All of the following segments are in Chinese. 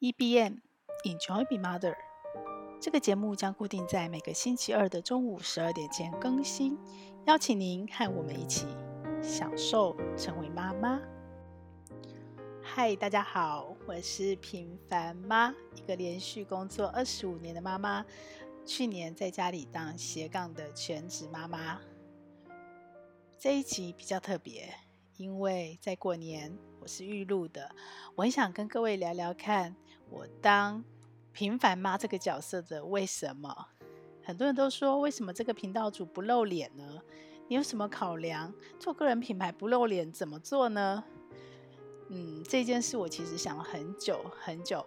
EBM Enjoy Be Mother，这个节目将固定在每个星期二的中午十二点前更新，邀请您和我们一起享受成为妈妈。嗨，大家好，我是平凡妈，一个连续工作二十五年的妈妈，去年在家里当斜杠的全职妈妈。这一集比较特别，因为在过年。我是预录的，我很想跟各位聊聊看，我当平凡妈这个角色的为什么？很多人都说，为什么这个频道主不露脸呢？你有什么考量？做个人品牌不露脸怎么做呢？嗯，这件事我其实想了很久很久。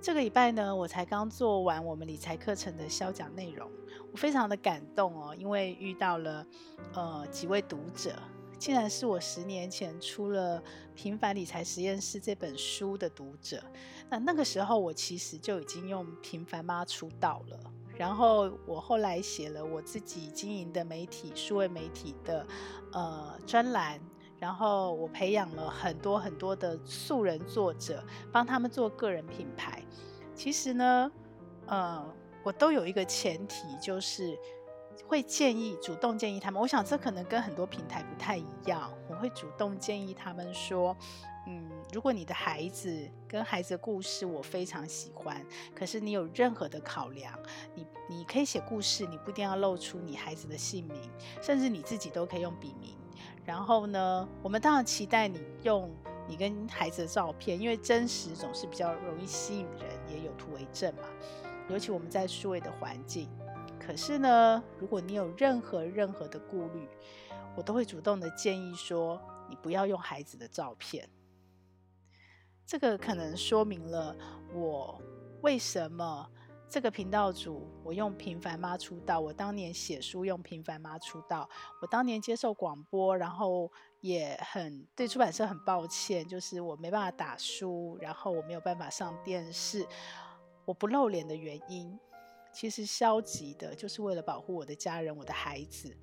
这个礼拜呢，我才刚做完我们理财课程的销讲内容，我非常的感动哦，因为遇到了呃几位读者。竟然是我十年前出了《平凡理财实验室》这本书的读者。那那个时候，我其实就已经用平凡妈出道了。然后我后来写了我自己经营的媒体、数位媒体的呃专栏。然后我培养了很多很多的素人作者，帮他们做个人品牌。其实呢，呃，我都有一个前提，就是。会建议主动建议他们，我想这可能跟很多平台不太一样。我会主动建议他们说，嗯，如果你的孩子跟孩子的故事我非常喜欢，可是你有任何的考量，你你可以写故事，你不一定要露出你孩子的姓名，甚至你自己都可以用笔名。然后呢，我们当然期待你用你跟孩子的照片，因为真实总是比较容易吸引人，也有图为证嘛。尤其我们在数位的环境。可是呢，如果你有任何任何的顾虑，我都会主动的建议说，你不要用孩子的照片。这个可能说明了我为什么这个频道主，我用平凡妈出道。我当年写书用平凡妈出道，我当年接受广播，然后也很对出版社很抱歉，就是我没办法打书，然后我没有办法上电视，我不露脸的原因。其实消极的，就是为了保护我的家人、我的孩子。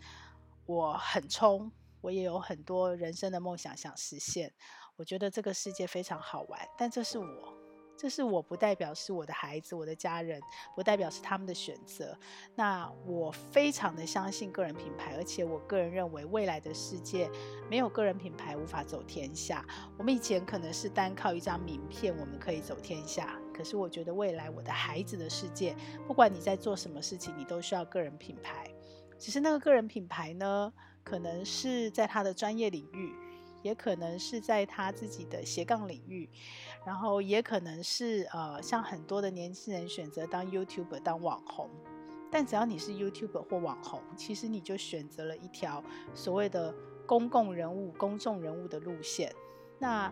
我很冲，我也有很多人生的梦想想实现。我觉得这个世界非常好玩，但这是我，这是我不代表是我的孩子、我的家人，不代表是他们的选择。那我非常的相信个人品牌，而且我个人认为未来的世界没有个人品牌无法走天下。我们以前可能是单靠一张名片，我们可以走天下。可是我觉得未来我的孩子的世界，不管你在做什么事情，你都需要个人品牌。只是那个个人品牌呢，可能是在他的专业领域，也可能是在他自己的斜杠领域，然后也可能是呃，像很多的年轻人选择当 YouTuber 当网红。但只要你是 YouTuber 或网红，其实你就选择了一条所谓的公共人物、公众人物的路线。那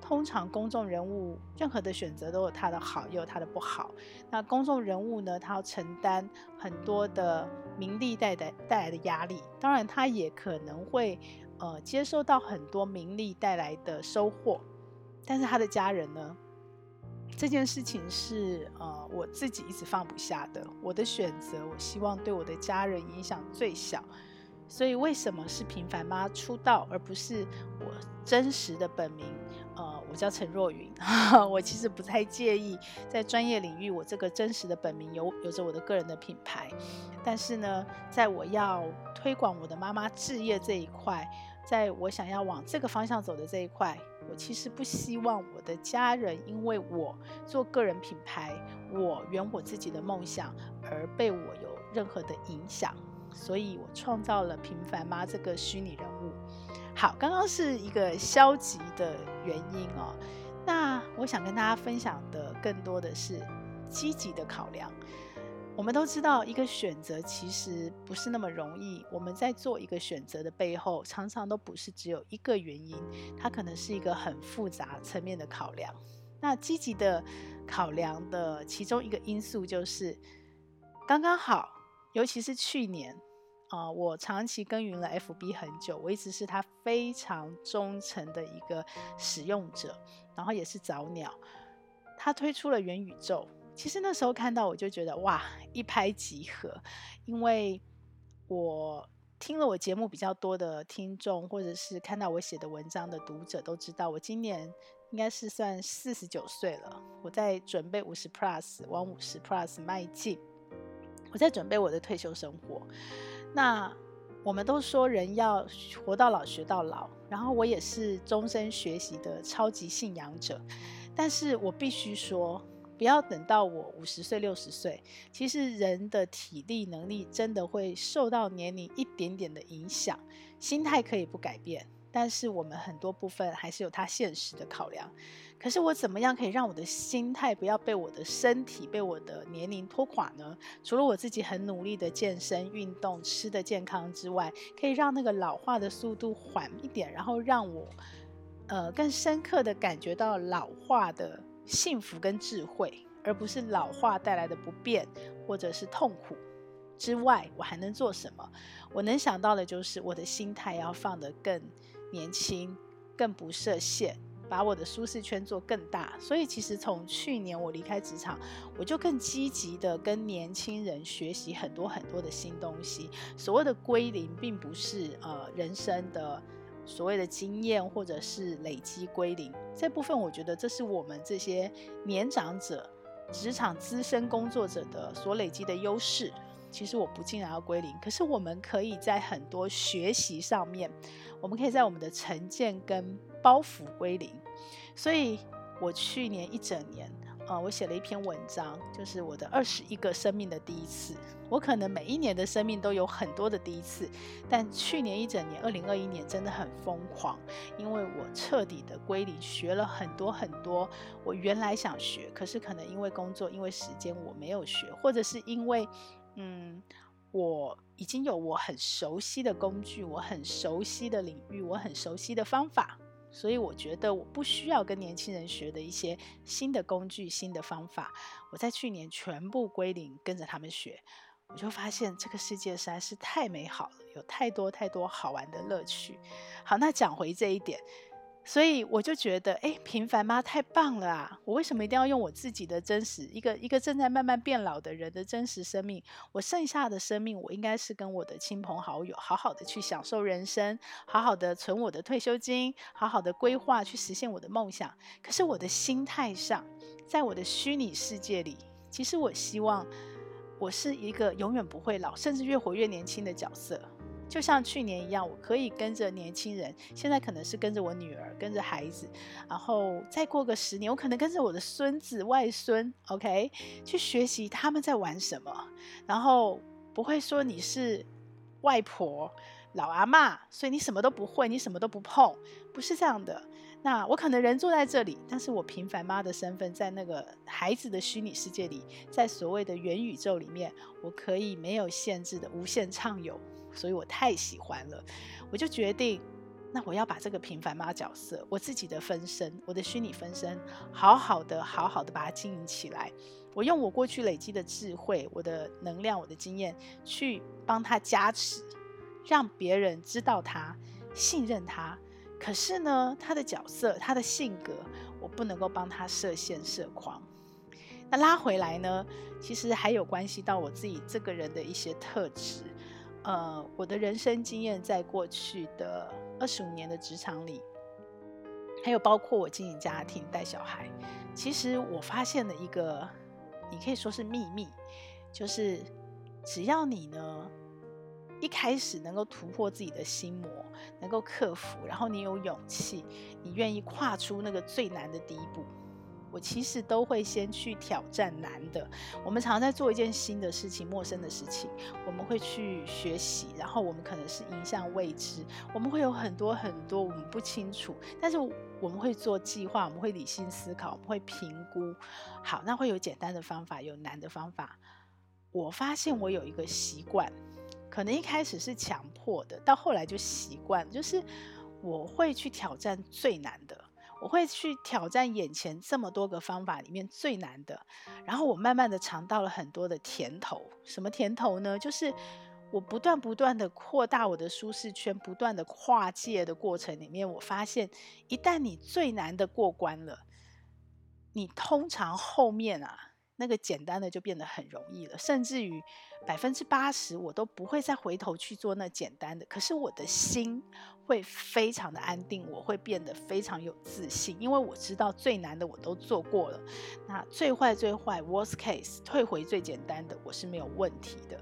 通常公众人物任何的选择都有他的好，也有他的不好。那公众人物呢，他要承担很多的名利带来带来的压力，当然他也可能会呃接受到很多名利带来的收获。但是他的家人呢，这件事情是呃我自己一直放不下的。我的选择，我希望对我的家人影响最小。所以为什么是平凡妈出道，而不是我真实的本名？呃，我叫陈若云，我其实不太介意在专业领域，我这个真实的本名有有着我的个人的品牌。但是呢，在我要推广我的妈妈置业这一块，在我想要往这个方向走的这一块，我其实不希望我的家人因为我做个人品牌，我圆我自己的梦想而被我有任何的影响。所以我创造了平凡妈这个虚拟人物。好，刚刚是一个消极的原因哦。那我想跟大家分享的更多的是积极的考量。我们都知道，一个选择其实不是那么容易。我们在做一个选择的背后，常常都不是只有一个原因，它可能是一个很复杂层面的考量。那积极的考量的其中一个因素就是刚刚好。尤其是去年，啊、我长期耕耘了 FB 很久，我一直是他非常忠诚的一个使用者，然后也是早鸟。他推出了元宇宙，其实那时候看到我就觉得哇，一拍即合，因为我听了我节目比较多的听众，或者是看到我写的文章的读者都知道，我今年应该是算四十九岁了。我在准备五十 plus，往五十 plus 迈进。我在准备我的退休生活。那我们都说人要活到老学到老，然后我也是终身学习的超级信仰者。但是我必须说，不要等到我五十岁、六十岁，其实人的体力能力真的会受到年龄一点点的影响，心态可以不改变。但是我们很多部分还是有它现实的考量。可是我怎么样可以让我的心态不要被我的身体、被我的年龄拖垮呢？除了我自己很努力的健身、运动、吃的健康之外，可以让那个老化的速度缓一点，然后让我呃更深刻的感觉到老化的幸福跟智慧，而不是老化带来的不便或者是痛苦之外，我还能做什么？我能想到的就是我的心态要放得更年轻，更不设限，把我的舒适圈做更大。所以其实从去年我离开职场，我就更积极的跟年轻人学习很多很多的新东西。所谓的归零，并不是呃人生的所谓的经验或者是累积归零。这部分我觉得这是我们这些年长者、职场资深工作者的所累积的优势。其实我不尽然要归零，可是我们可以在很多学习上面，我们可以在我们的成见跟包袱归零。所以我去年一整年，呃，我写了一篇文章，就是我的二十一个生命的第一次。我可能每一年的生命都有很多的第一次，但去年一整年，二零二一年真的很疯狂，因为我彻底的归零，学了很多很多我原来想学，可是可能因为工作，因为时间我没有学，或者是因为。嗯，我已经有我很熟悉的工具，我很熟悉的领域，我很熟悉的方法，所以我觉得我不需要跟年轻人学的一些新的工具、新的方法。我在去年全部归零，跟着他们学，我就发现这个世界实在是太美好了，有太多太多好玩的乐趣。好，那讲回这一点。所以我就觉得，哎，平凡妈太棒了啊！我为什么一定要用我自己的真实，一个一个正在慢慢变老的人的真实生命？我剩下的生命，我应该是跟我的亲朋好友好好的去享受人生，好好的存我的退休金，好好的规划去实现我的梦想。可是我的心态上，在我的虚拟世界里，其实我希望我是一个永远不会老，甚至越活越年轻的角色。就像去年一样，我可以跟着年轻人，现在可能是跟着我女儿，跟着孩子，然后再过个十年，我可能跟着我的孙子、外孙，OK，去学习他们在玩什么，然后不会说你是外婆、老阿嬷，所以你什么都不会，你什么都不碰，不是这样的。那我可能人坐在这里，但是我平凡妈的身份在那个孩子的虚拟世界里，在所谓的元宇宙里面，我可以没有限制的无限畅游。所以我太喜欢了，我就决定，那我要把这个平凡妈角色，我自己的分身，我的虚拟分身，好好的、好好的把它经营起来。我用我过去累积的智慧、我的能量、我的经验，去帮他加持，让别人知道他、信任他。可是呢，他的角色、他的性格，我不能够帮他设限设框。那拉回来呢，其实还有关系到我自己这个人的一些特质。呃，我的人生经验在过去的二十五年的职场里，还有包括我经营家庭、带小孩，其实我发现了一个，你可以说是秘密，就是只要你呢一开始能够突破自己的心魔，能够克服，然后你有勇气，你愿意跨出那个最难的第一步。我其实都会先去挑战难的。我们常常在做一件新的事情、陌生的事情，我们会去学习，然后我们可能是迎向未知，我们会有很多很多我们不清楚，但是我们会做计划，我们会理性思考，我们会评估。好，那会有简单的方法，有难的方法。我发现我有一个习惯，可能一开始是强迫的，到后来就习惯，就是我会去挑战最难的。我会去挑战眼前这么多个方法里面最难的，然后我慢慢的尝到了很多的甜头。什么甜头呢？就是我不断不断的扩大我的舒适圈，不断的跨界的过程里面，我发现一旦你最难的过关了，你通常后面啊，那个简单的就变得很容易了，甚至于百分之八十我都不会再回头去做那简单的。可是我的心会非常的安定，我会变得非常有自信，因为我知道最难的我都做过了。那最坏最坏 worst case 退回最简单的，我是没有问题的。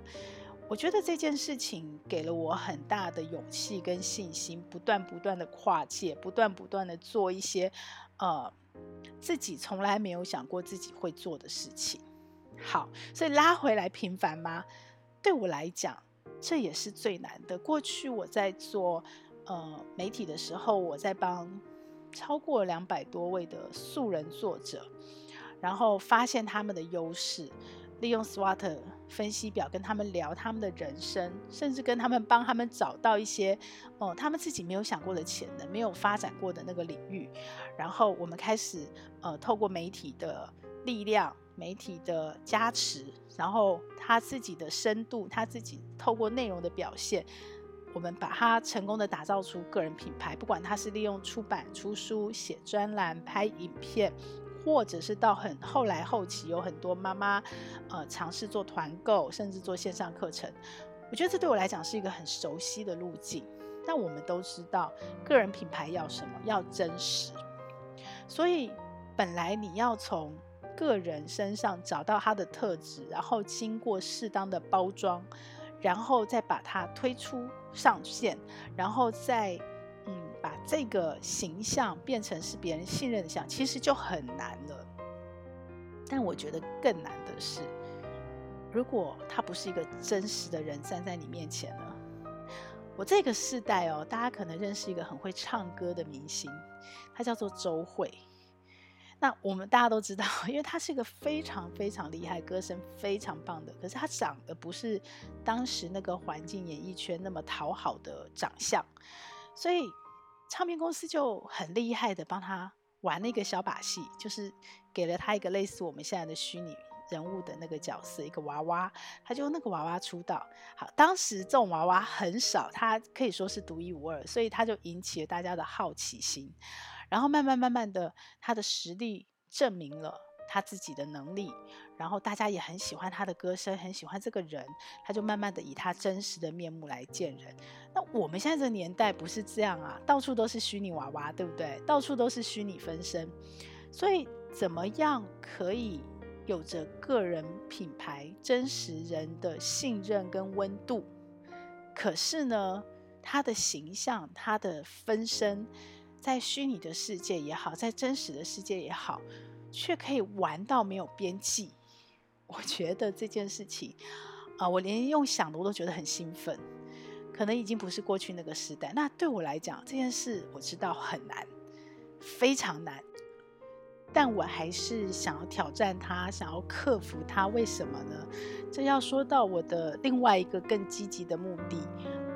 我觉得这件事情给了我很大的勇气跟信心，不断不断的跨界，不断不断的做一些呃。自己从来没有想过自己会做的事情，好，所以拉回来平凡吗？对我来讲，这也是最难的。过去我在做呃媒体的时候，我在帮超过两百多位的素人作者，然后发现他们的优势。利用 SWOT 分析表跟他们聊他们的人生，甚至跟他们帮他们找到一些哦、呃，他们自己没有想过的潜能，没有发展过的那个领域。然后我们开始呃，透过媒体的力量、媒体的加持，然后他自己的深度，他自己透过内容的表现，我们把他成功的打造出个人品牌。不管他是利用出版、出书、写专栏、拍影片。或者是到很后来后期，有很多妈妈，呃，尝试做团购，甚至做线上课程。我觉得这对我来讲是一个很熟悉的路径。但我们都知道，个人品牌要什么？要真实。所以本来你要从个人身上找到他的特质，然后经过适当的包装，然后再把它推出上线，然后再。嗯，把这个形象变成是别人信任的像，其实就很难了。但我觉得更难的是，如果他不是一个真实的人站在你面前呢？我这个世代哦，大家可能认识一个很会唱歌的明星，他叫做周慧。那我们大家都知道，因为他是一个非常非常厉害、歌声非常棒的，可是他长得不是当时那个环境演艺圈那么讨好的长相。所以，唱片公司就很厉害的帮他玩了一个小把戏，就是给了他一个类似我们现在的虚拟人物的那个角色，一个娃娃，他就那个娃娃出道。好，当时这种娃娃很少，他可以说是独一无二，所以他就引起了大家的好奇心。然后慢慢慢慢的，他的实力证明了。他自己的能力，然后大家也很喜欢他的歌声，很喜欢这个人，他就慢慢的以他真实的面目来见人。那我们现在这个年代不是这样啊，到处都是虚拟娃娃，对不对？到处都是虚拟分身，所以怎么样可以有着个人品牌、真实人的信任跟温度？可是呢，他的形象、他的分身，在虚拟的世界也好，在真实的世界也好。却可以玩到没有边际，我觉得这件事情啊、我连用想的我都觉得很兴奋。可能已经不是过去那个时代。那对我来讲，这件事我知道很难，非常难。但我还是想要挑战它，想要克服它。为什么呢？这要说到我的另外一个更积极的目的。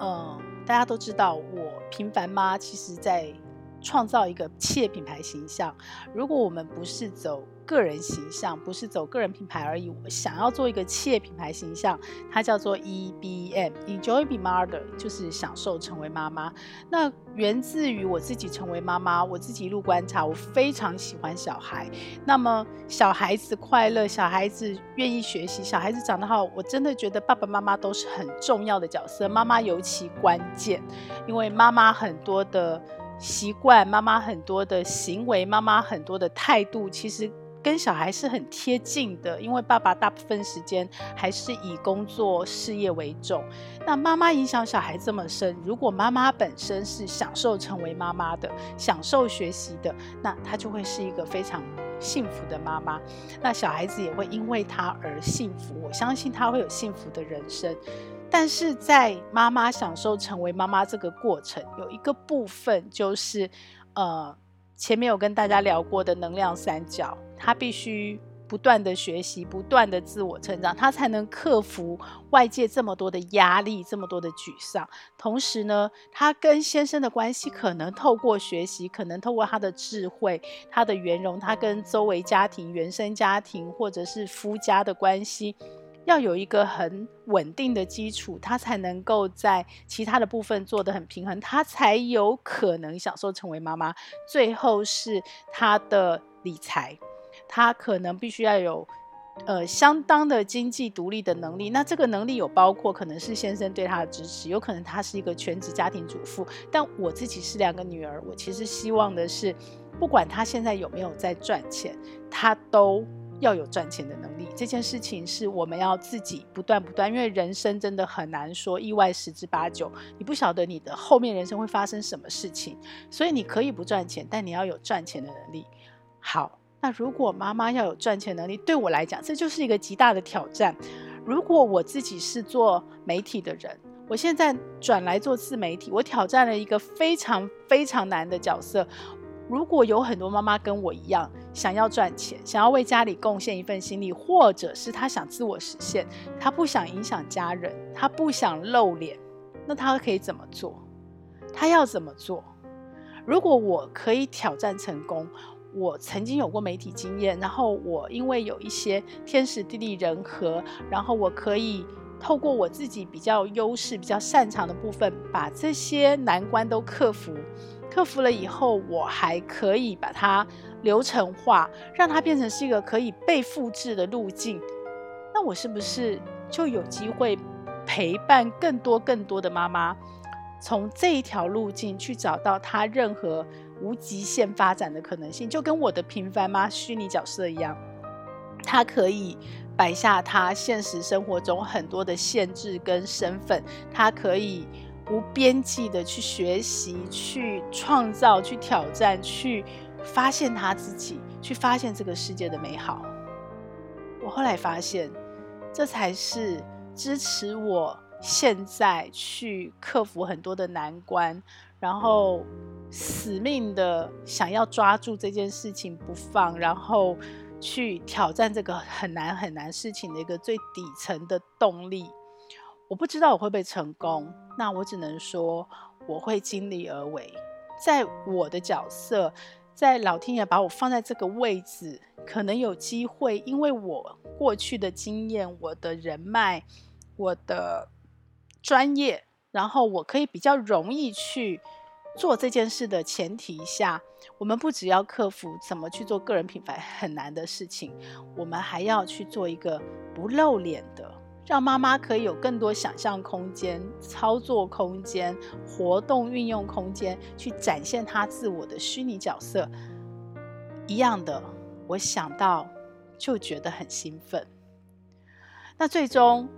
嗯、大家都知道我平凡妈，其实在。创造一个企业品牌形象。如果我们不是走个人形象，不是走个人品牌而已，我想要做一个企业品牌形象，它叫做 EBM，Enjoy Be Mother，就是享受成为妈妈。那源自于我自己成为妈妈，我自己一路观察，我非常喜欢小孩。那么小孩子快乐，小孩子愿意学习，小孩子长得好，我真的觉得爸爸妈妈都是很重要的角色，妈妈尤其关键，因为妈妈很多的。习惯妈妈很多的行为，妈妈很多的态度，其实跟小孩是很贴近的。因为爸爸大部分时间还是以工作事业为重。那妈妈影响小孩这么深，如果妈妈本身是享受成为妈妈的，享受学习的，那她就会是一个非常幸福的妈妈。那小孩子也会因为她而幸福。我相信她会有幸福的人生。但是在妈妈享受成为妈妈这个过程，有一个部分就是，呃，前面有跟大家聊过的能量三角，她必须不断的学习，不断的自我成长，她才能克服外界这么多的压力，这么多的沮丧。同时呢，她跟先生的关系可能透过学习，可能透过她的智慧、她的圆融，她跟周围家庭、原生家庭或者是夫家的关系。要有一个很稳定的基础，他才能够在其他的部分做得很平衡，他才有可能享受成为妈妈。最后是他的理财，他可能必须要有呃相当的经济独立的能力。那这个能力有包括可能是先生对他的支持，有可能他是一个全职家庭主妇。但我自己是两个女儿，我其实希望的是，不管他现在有没有在赚钱，他都。要有赚钱的能力，这件事情是我们要自己不断不断，因为人生真的很难说，意外十之八九，你不晓得你的后面人生会发生什么事情，所以你可以不赚钱，但你要有赚钱的能力。好，那如果妈妈要有赚钱能力，对我来讲，这就是一个极大的挑战。如果我自己是做媒体的人，我现在转来做自媒体，我挑战了一个非常非常难的角色。如果有很多妈妈跟我一样想要赚钱，想要为家里贡献一份心力，或者是她想自我实现，她不想影响家人，她不想露脸，那她可以怎么做？她要怎么做？如果我可以挑战成功，我曾经有过媒体经验，然后我因为有一些天时地利人和，然后我可以透过我自己比较优势、比较擅长的部分，把这些难关都克服。克服了以后，我还可以把它流程化，让它变成是一个可以被复制的路径。那我是不是就有机会陪伴更多更多的妈妈，从这一条路径去找到她任何无极限发展的可能性？就跟我的平凡妈虚拟角色一样，她可以摆下她现实生活中很多的限制跟身份，她可以。无边际的去学习、去创造、去挑战、去发现他自己，去发现这个世界的美好。我后来发现，这才是支持我现在去克服很多的难关，然后死命的想要抓住这件事情不放，然后去挑战这个很难很难事情的一个最底层的动力。我不知道我会不会成功，那我只能说我会尽力而为。在我的角色，在老天爷把我放在这个位置，可能有机会，因为我过去的经验、我的人脉、我的专业，然后我可以比较容易去做这件事的前提下，我们不只要克服怎么去做个人品牌很难的事情，我们还要去做一个不露脸的。让妈妈可以有更多想象空间、操作空间、活动运用空间，去展现她自我的虚拟角色。一样的，我想到就觉得很兴奋。那最终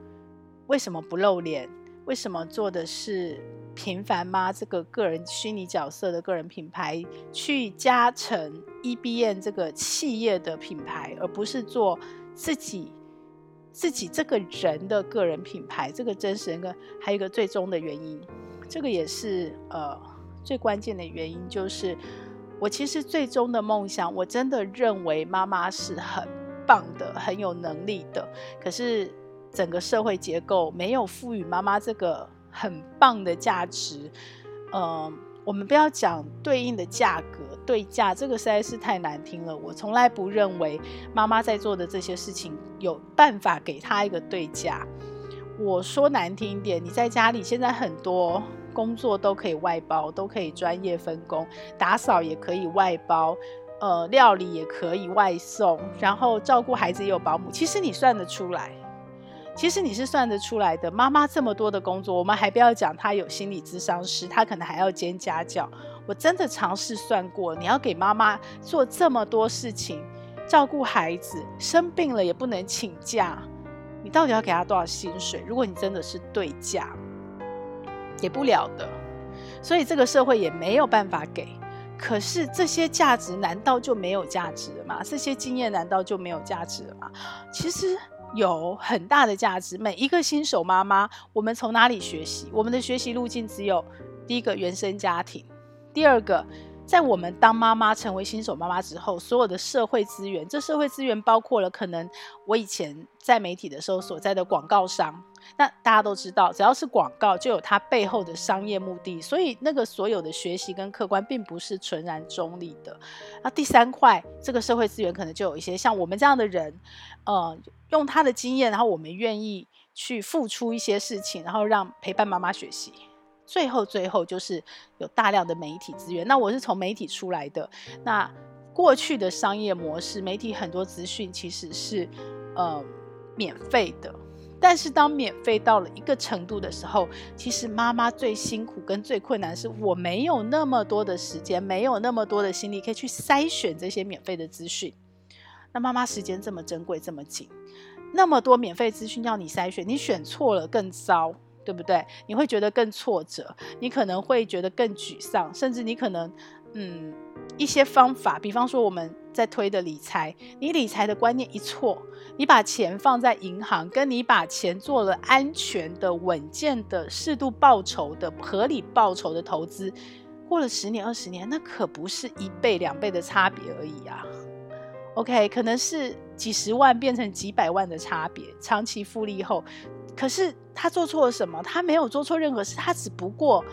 为什么不露脸？为什么做的是平凡妈这个个人虚拟角色的个人品牌，去加成 EBM 这个企业的品牌，而不是做自己？自己这个人的个人品牌，这个真实人格，还有一个最终的原因，这个也是呃最关键的原因，就是我其实最终的梦想，我真的认为妈妈是很棒的，很有能力的，可是整个社会结构没有赋予妈妈这个很棒的价值，呃。我们不要讲对应的价格对价，这个实在是太难听了。我从来不认为妈妈在做的这些事情有办法给她一个对价。我说难听一点，你在家里现在很多工作都可以外包，都可以专业分工，打扫也可以外包，呃，料理也可以外送，然后照顾孩子也有保姆。其实你算得出来。其实你是算得出来的，妈妈这么多的工作，我们还不要讲，她有心理咨商师，她可能还要兼家教。我真的尝试算过，你要给妈妈做这么多事情，照顾孩子，生病了也不能请假，你到底要给她多少薪水？如果你真的是对价，给不了的。所以这个社会也没有办法给。可是这些价值难道就没有价值了吗？这些经验难道就没有价值了吗？其实。有很大的价值。每一个新手妈妈，我们从哪里学习？我们的学习路径只有第一个原生家庭，第二个，在我们当妈妈成为新手妈妈之后，所有的社会资源，这社会资源包括了可能我以前在媒体的时候所在的广告商。那大家都知道，只要是广告，就有它背后的商业目的，所以那个所有的学习跟客观，并不是纯然中立的。那第三块，这个社会资源可能就有一些像我们这样的人，呃，用他的经验，然后我们愿意去付出一些事情，然后让陪伴妈妈学习。最后，最后就是有大量的媒体资源。那我是从媒体出来的，那过去的商业模式，媒体很多资讯其实是。呃免费的。但是当免费到了一个程度的时候，其实妈妈最辛苦跟最困难是我没有那么多的时间，没有那么多的心力可以去筛选这些免费的资讯。那妈妈时间这么珍贵，这么紧，那么多免费资讯要你筛选，你选错了更糟，对不对？你会觉得更挫折，你可能会觉得更沮丧，甚至你可能，嗯，一些方法，比方说我们在推的理财，你理财的观念一错，你把钱放在银行，跟你把钱做了安全的、稳健的、适度报酬的、合理报酬的投资，过了十年、二十年，那可不是一倍、两倍的差别而已啊。OK，可能是几十万变成几百万的差别，长期复利后，可是他做错了什么？他没有做错任何事，他只不过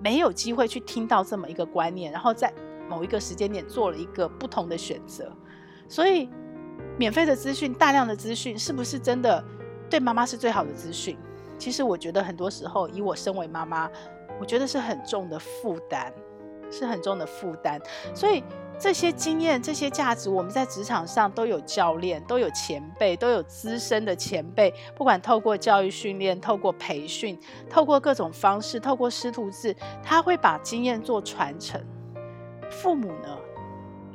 没有机会去听到这么一个观念，然后在某一个时间点做了一个不同的选择。所以，免费的资讯、大量的资讯，是不是真的对妈妈是最好的资讯？其实我觉得很多时候，以我身为妈妈，我觉得是很重的负担，是很重的负担。所以。这些经验、这些价值，我们在职场上都有教练，都有前辈，都有资深的前辈。不管透过教育训练、透过培训、透过各种方式、透过师徒制，他会把经验做传承。父母呢？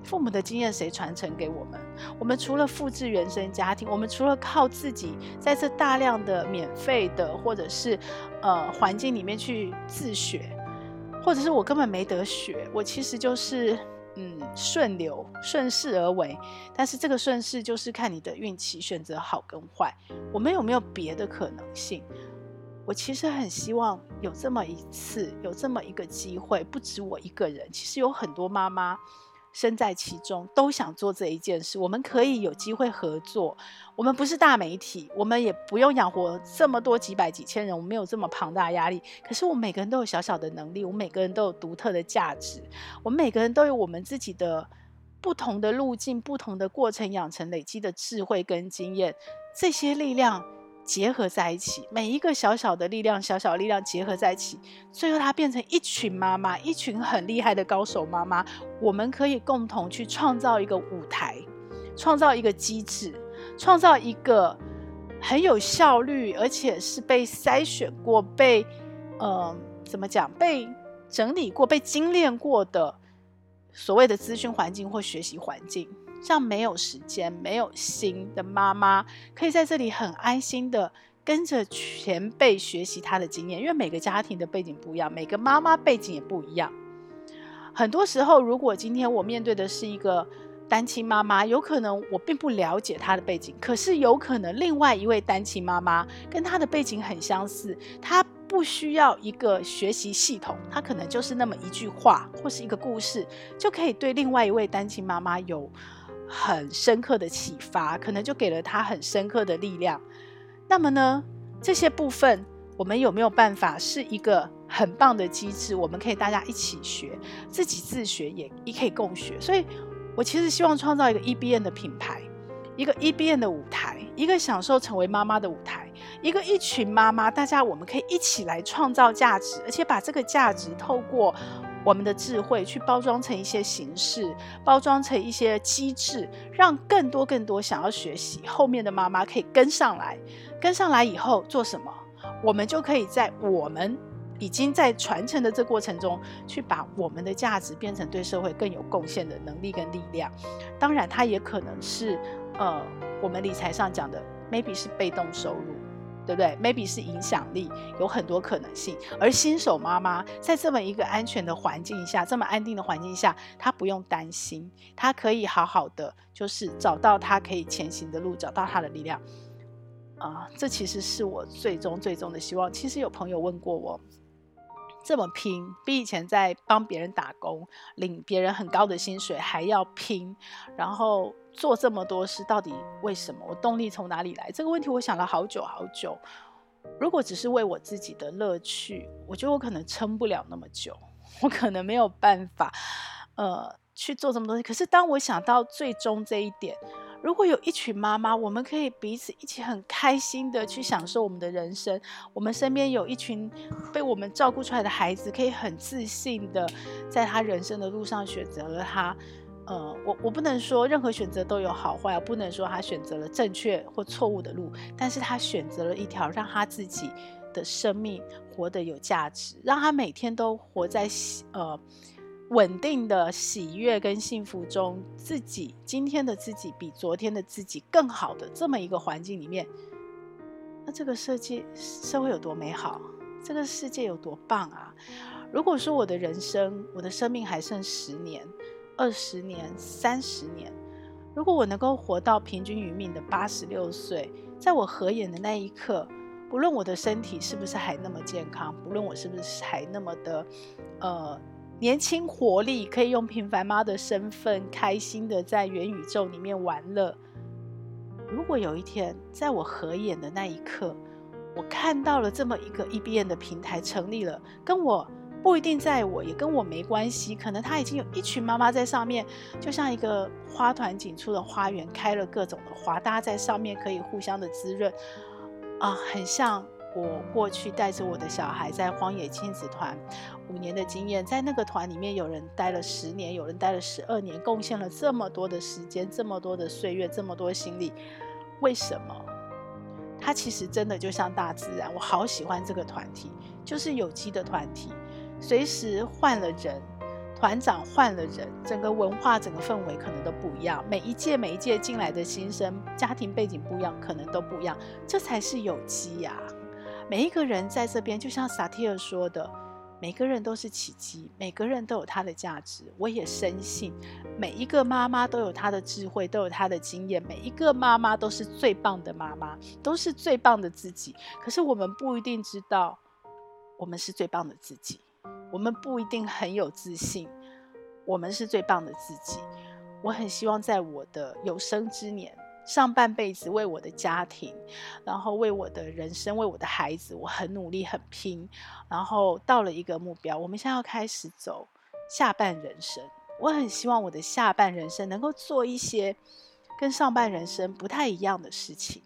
父母的经验谁传承给我们？我们除了复制原生家庭，我们除了靠自己在这大量的免费的或者是呃环境里面去自学，或者是我根本没得学，我其实就是。嗯，顺流顺势而为，但是这个顺势就是看你的运气，选择好跟坏。我们有没有别的可能性？我其实很希望有这么一次，有这么一个机会，不止我一个人，其实有很多妈妈。身在其中，都想做这一件事。我们可以有机会合作。我们不是大媒体，我们也不用养活这么多几百几千人，我们没有这么庞大压力。可是我们每个人都有小小的能力，我们每个人都有独特的价值，我们每个人都有我们自己的不同的路径、不同的过程养成累积的智慧跟经验，这些力量。结合在一起，每一个小小的力量，小小力量结合在一起，最后它变成一群妈妈，一群很厉害的高手妈妈。我们可以共同去创造一个舞台，创造一个机制，创造一个很有效率，而且是被筛选过、被呃怎么讲、被整理过、被精炼过的所谓的资讯环境或学习环境。像没有时间、没有心的妈妈，可以在这里很安心的跟着前辈学习她的经验，因为每个家庭的背景不一样，每个妈妈背景也不一样。很多时候，如果今天我面对的是一个单亲妈妈，有可能我并不了解她的背景，可是有可能另外一位单亲妈妈跟她的背景很相似，她不需要一个学习系统，她可能就是那么一句话或是一个故事，就可以对另外一位单亲妈妈有。很深刻的启发，可能就给了他很深刻的力量。那么呢，这些部分我们有没有办法是一个很棒的机制？我们可以大家一起学，自己自学也也可以共学。所以，我其实希望创造一个 E B N 的品牌，一个 E B N 的舞台，一个享受成为妈妈的舞台，一个一群妈妈，大家我们可以一起来创造价值，而且把这个价值透过。我们的智慧去包装成一些形式，包装成一些机制，让更多更多想要学习后面的妈妈可以跟上来。跟上来以后做什么？我们就可以在我们已经在传承的这过程中，去把我们的价值变成对社会更有贡献的能力跟力量。当然，它也可能是呃，我们理财上讲的，maybe 是被动收入。对不对？Maybe 是影响力，有很多可能性。而新手妈妈在这么一个安全的环境下，这么安定的环境下，她不用担心，她可以好好的，就是找到她可以前行的路，找到她的力量。啊、这其实是我最终最终的希望。其实有朋友问过我，这么拼，比以前在帮别人打工，领别人很高的薪水还要拼，然后。做这么多事，到底为什么？我动力从哪里来？这个问题我想了好久好久。如果只是为我自己的乐趣，我觉得我可能撑不了那么久，我可能没有办法，呃，去做这么多事。可是当我想到最终这一点，如果有一群妈妈，我们可以彼此一起很开心的去享受我们的人生，我们身边有一群被我们照顾出来的孩子，可以很自信的在他人生的路上选择了他。呃，我我不能说任何选择都有好坏，我不能说他选择了正确或错误的路，但是他选择了一条让他自己的生命活得有价值，让他每天都活在呃稳定的喜悦跟幸福中，自己今天的自己比昨天的自己更好的这么一个环境里面，那这个设计社会有多美好，这个世界有多棒啊！如果说我的人生，我的生命还剩十年、二十年、三十年，如果我能够活到平均余命的八十六岁，在我合眼的那一刻，不论我的身体是不是还那么健康，不论我是不是还那么的呃年轻活力，可以用平凡妈的身份开心的在元宇宙里面玩乐。如果有一天在我合眼的那一刻，我看到了这么一个 EBN 的平台成立了，跟我不一定在我，也跟我没关系。可能他已经有一群妈妈在上面，就像一个花团锦簇的花园，开了各种的花，大家在上面可以互相的滋润。啊，很像我过去带着我的小孩在荒野亲子团五年的经验，在那个团里面，有人待了十年，有人待了十二年，贡献了这么多的时间，这么多的岁月，这么多心力。为什么？它其实真的就像大自然，我好喜欢这个团体，就是有机的团体，随时换了人。团长换了人，整个文化、整个氛围可能都不一样。每一届、每一届进来的新生，家庭背景不一样，可能都不一样。这才是有机呀！每一个人在这边，就像萨提尔说的，每个人都是奇迹，每个人都有他的价值。我也深信，每一个妈妈都有她的智慧，都有她的经验。每一个妈妈都是最棒的妈妈，都是最棒的自己。可是我们不一定知道，我们是最棒的自己。我们不一定很有自信，我们是最棒的自己。我很希望在我的有生之年，上半辈子为我的家庭，然后为我的人生，为我的孩子，我很努力、很拼。然后到了一个目标，我们现在要开始走下半人生。我很希望我的下半人生能够做一些跟上半人生不太一样的事情。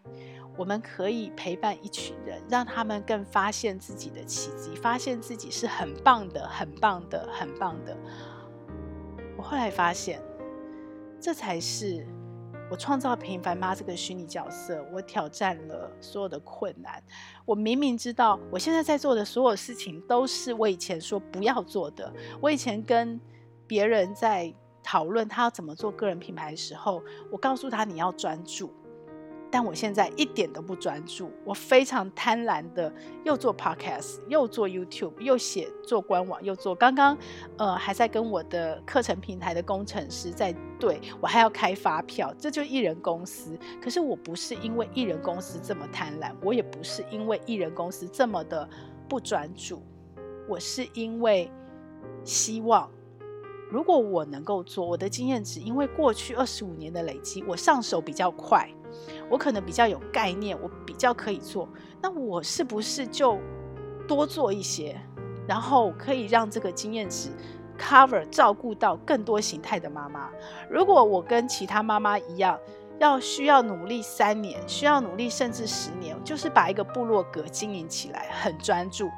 我们可以陪伴一群人，让他们更发现自己的奇迹，发现自己是很棒的、很棒的、很棒的。我后来发现，这才是我创造平凡妈这个虚拟角色。我挑战了所有的困难。我明明知道，我现在在做的所有事情都是我以前说不要做的。我以前跟别人在讨论他要怎么做个人品牌的时候，我告诉他，你要专注。但我现在一点都不专注，我非常贪婪的又做 podcast，又做 YouTube，又写做官网，又做。刚刚呃还在跟我的课程平台的工程师在对，我还要开发票，这就艺人公司。可是我不是因为艺人公司这么贪婪，我也不是因为艺人公司这么的不专注，我是因为希望。如果我能够做，我的经验值，因为过去二十五年的累积，我上手比较快，我可能比较有概念，我比较可以做。那我是不是就多做一些，然后可以让这个经验值 cover 照顾到更多形态的妈妈？如果我跟其他妈妈一样，要需要努力三年，需要努力甚至十年，就是把一个部落格经营起来，很专注。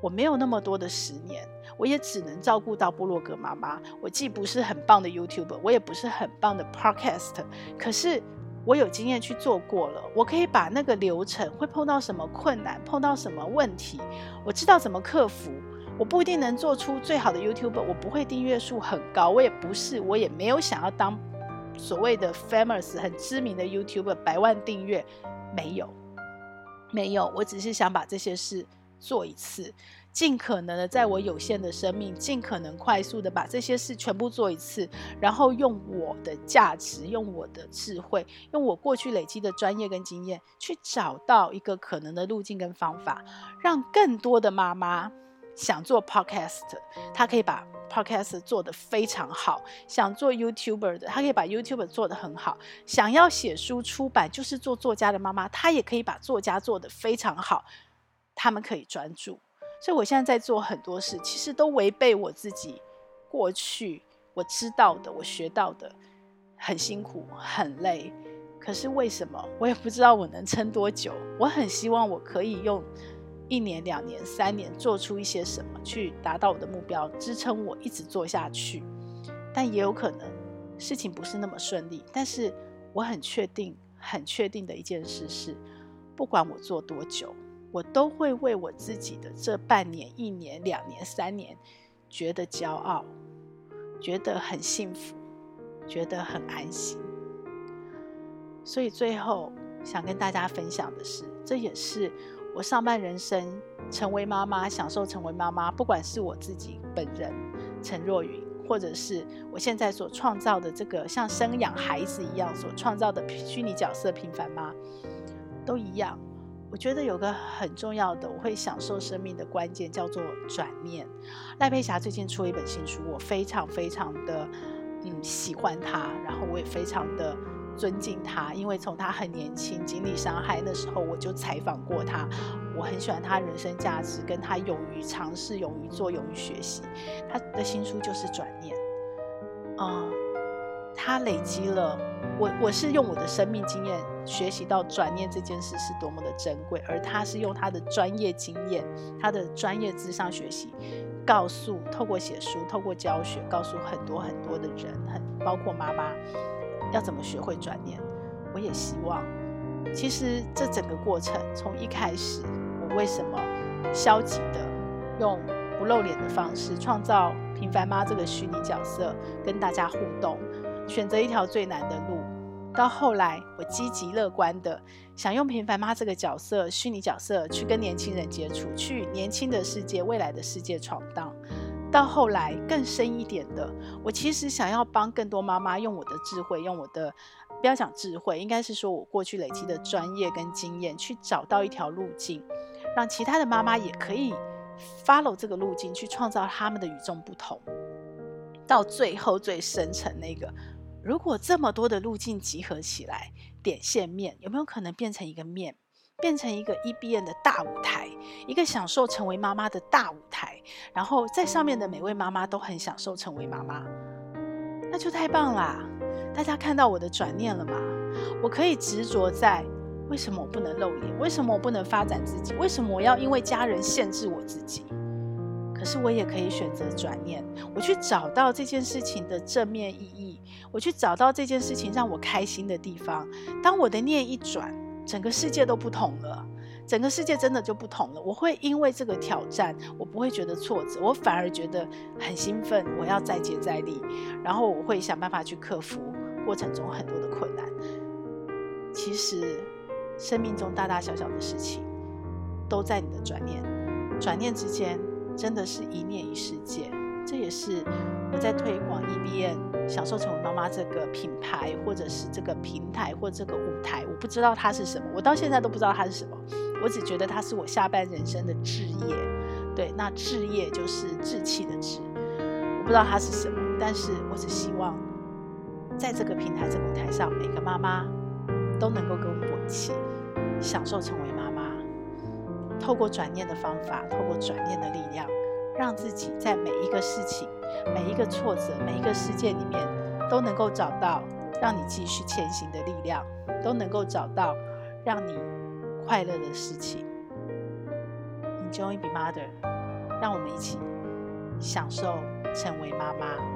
我没有那么多的十年。我也只能照顾到部落格妈妈。我既不是很棒的 YouTuber，我也不是很棒的 Podcast。可是我有经验去做过了，我可以把那个流程会碰到什么困难，碰到什么问题，我知道怎么克服。我不一定能做出最好的 YouTuber，我不会订阅数很高，我也不是，我也没有想要当所谓的 famous 很知名的 YouTuber，百万订阅，没有，没有。我只是想把这些事做一次。尽可能的，在我有限的生命，尽可能快速的把这些事全部做一次，然后用我的价值，用我的智慧，用我过去累积的专业跟经验，去找到一个可能的路径跟方法，让更多的妈妈想做 podcast，她可以把 podcast 做得非常好；想做 YouTuber 的，她可以把 YouTuber 做得很好；想要写书出版，就是做作家的妈妈，她也可以把作家做得非常好。他们可以专注。所以，我现在在做很多事，其实都违背我自己过去我知道的、我学到的，很辛苦、很累。可是为什么？我也不知道我能撑多久。我很希望我可以用一年、两年、三年做出一些什么，去达到我的目标，支撑我一直做下去。但也有可能事情不是那么顺利，但是我很确定、很确定的一件事是，不管我做多久，我都会为我自己的这半年、一年、两年、三年觉得骄傲，觉得很幸福，觉得很安心。所以最后想跟大家分享的是，这也是我上半人生成为妈妈、享受成为妈妈，不管是我自己本人陈若云。或者是我现在所创造的这个像生养孩子一样所创造的虚拟角色平凡妈，都一样。我觉得有个很重要的，我会享受生命的关键叫做转念。赖佩霞最近出了一本新书，我非常非常的嗯喜欢她，然后我也非常的。尊敬他，因为从他很年轻经历伤害那时候，我就采访过他。我很喜欢他人生价值，跟他勇于尝试、勇于做、勇于学习。他的新书就是转念。嗯，他累积了我，我是用我的生命经验学习到转念这件事是多么的珍贵，而他是用他的专业经验、他的专业咨商学习，告诉透过写书、透过教学，告诉很多很多的人，很包括妈妈。要怎么学会转念？我也希望，其实这整个过程从一开始，我为什么消极的用不露脸的方式创造平凡妈这个虚拟角色，跟大家互动，选择一条最难的路，到后来我积极乐观的想用平凡妈这个角色、虚拟角色去跟年轻人接触，去年轻的世界、未来的世界闯荡。到后来更深一点的，我其实想要帮更多妈妈用我的智慧，用我的不要讲智慧，应该是说我过去累积的专业跟经验，去找到一条路径，让其他的妈妈也可以 follow 这个路径，去创造他们的与众不同。到最后最深层那个，如果这么多的路径集合起来，点线面有没有可能变成一个面？变成一个 EBN 的大舞台，一个享受成为妈妈的大舞台，然后在上面的每位妈妈都很享受成为妈妈，那就太棒啦！大家看到我的转念了吗？我可以执着在为什么我不能露脸？为什么我不能发展自己？为什么我要因为家人限制我自己？可是我也可以选择转念，我去找到这件事情的正面意义，我去找到这件事情让我开心的地方。当我的念一转，整个世界都不同了，整个世界真的就不同了。我会因为这个挑战，我不会觉得挫折，我反而觉得很兴奋。我要再接再厉，然后我会想办法去克服过程中很多的困难。其实，生命中大大小小的事情，都在你的转念，转念之间，真的是一念一世界。这也是我在推广 EBN 享受成为妈妈这个品牌，或者是这个平台，或这个舞台。我不知道它是什么，我到现在都不知道它是什么。我只觉得它是我下半人生的志业。对，那志业就是志气的志。我不知道它是什么，但是我只希望在这个平台、这个舞台上，每个妈妈都能够跟我一起享受成为妈妈，透过转念的方法，透过转念的力量。让自己在每一个事情、每一个挫折、每一个事件里面，都能够找到让你继续前行的力量，都能够找到让你快乐的事情。Enjoy be mother，让我们一起享受成为妈妈。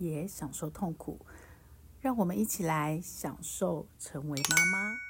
也享受痛苦，让我们一起来享受成为妈妈。